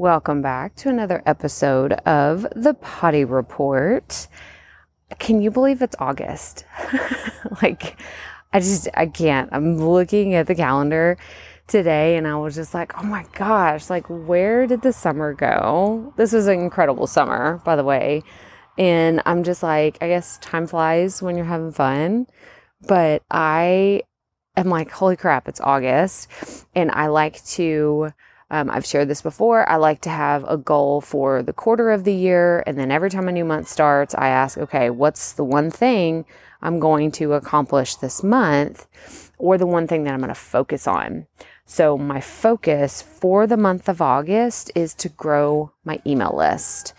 Welcome back to another episode of the Potty Report. Can you believe it's August? like, I just, I can't. I'm looking at the calendar today and I was just like, oh my gosh, like, where did the summer go? This was an incredible summer, by the way. And I'm just like, I guess time flies when you're having fun. But I am like, holy crap, it's August. And I like to, um, I've shared this before. I like to have a goal for the quarter of the year. And then every time a new month starts, I ask, okay, what's the one thing I'm going to accomplish this month or the one thing that I'm going to focus on? So, my focus for the month of August is to grow my email list.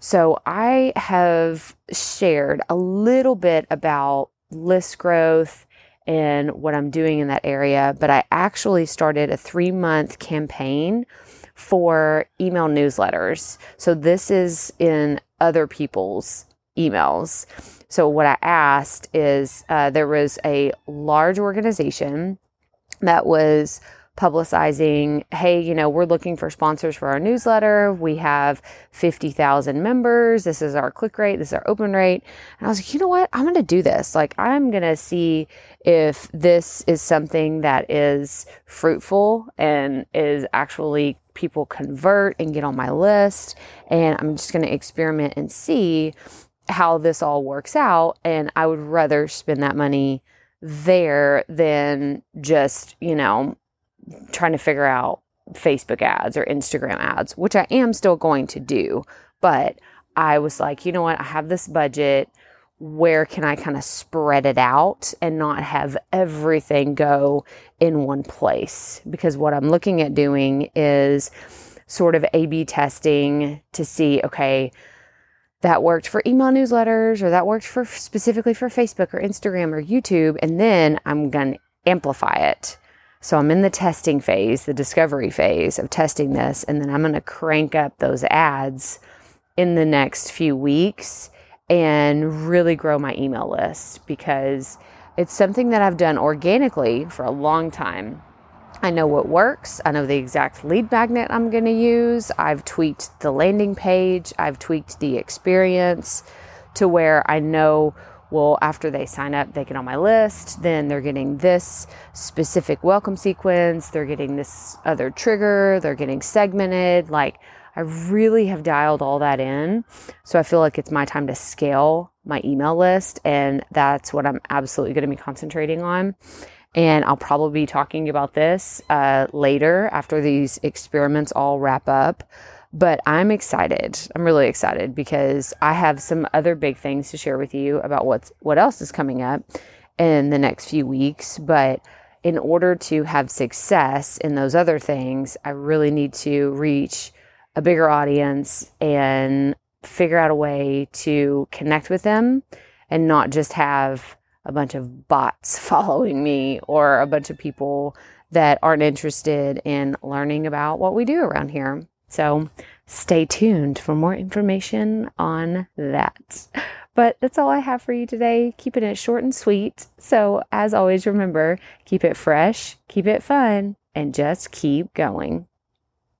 So, I have shared a little bit about list growth and what I'm doing in that area, but I actually started a three month campaign for email newsletters. So this is in other people's emails. So what I asked is uh, there was a large organization that was publicizing, hey, you know, we're looking for sponsors for our newsletter. We have 50,000 members. This is our click rate. This is our open rate. And I was like, you know what? I'm going to do this. Like, I'm going to see if this is something that is fruitful and is actually people convert and get on my list. And I'm just going to experiment and see how this all works out. And I would rather spend that money there than just, you know, trying to figure out Facebook ads or Instagram ads, which I am still going to do. But I was like, you know what? I have this budget. Where can I kind of spread it out and not have everything go in one place? Because what I'm looking at doing is sort of A B testing to see, okay, that worked for email newsletters or that worked for specifically for Facebook or Instagram or YouTube. And then I'm going to amplify it so I'm in the testing phase, the discovery phase of testing this, and then I'm going to crank up those ads in the next few weeks and really grow my email list because it's something that I've done organically for a long time. I know what works. I know the exact lead magnet I'm going to use. I've tweaked the landing page. I've tweaked the experience to where I know well, after they sign up, they get on my list. Then they're getting this specific welcome sequence. They're getting this other trigger. They're getting segmented. Like, I really have dialed all that in. So I feel like it's my time to scale my email list. And that's what I'm absolutely going to be concentrating on. And I'll probably be talking about this uh, later after these experiments all wrap up. But I'm excited. I'm really excited because I have some other big things to share with you about what's what else is coming up in the next few weeks. But in order to have success in those other things, I really need to reach a bigger audience and figure out a way to connect with them and not just have a bunch of bots following me or a bunch of people that aren't interested in learning about what we do around here. So stay tuned for more information on that. But that's all I have for you today. Keeping it short and sweet. So, as always, remember keep it fresh, keep it fun, and just keep going.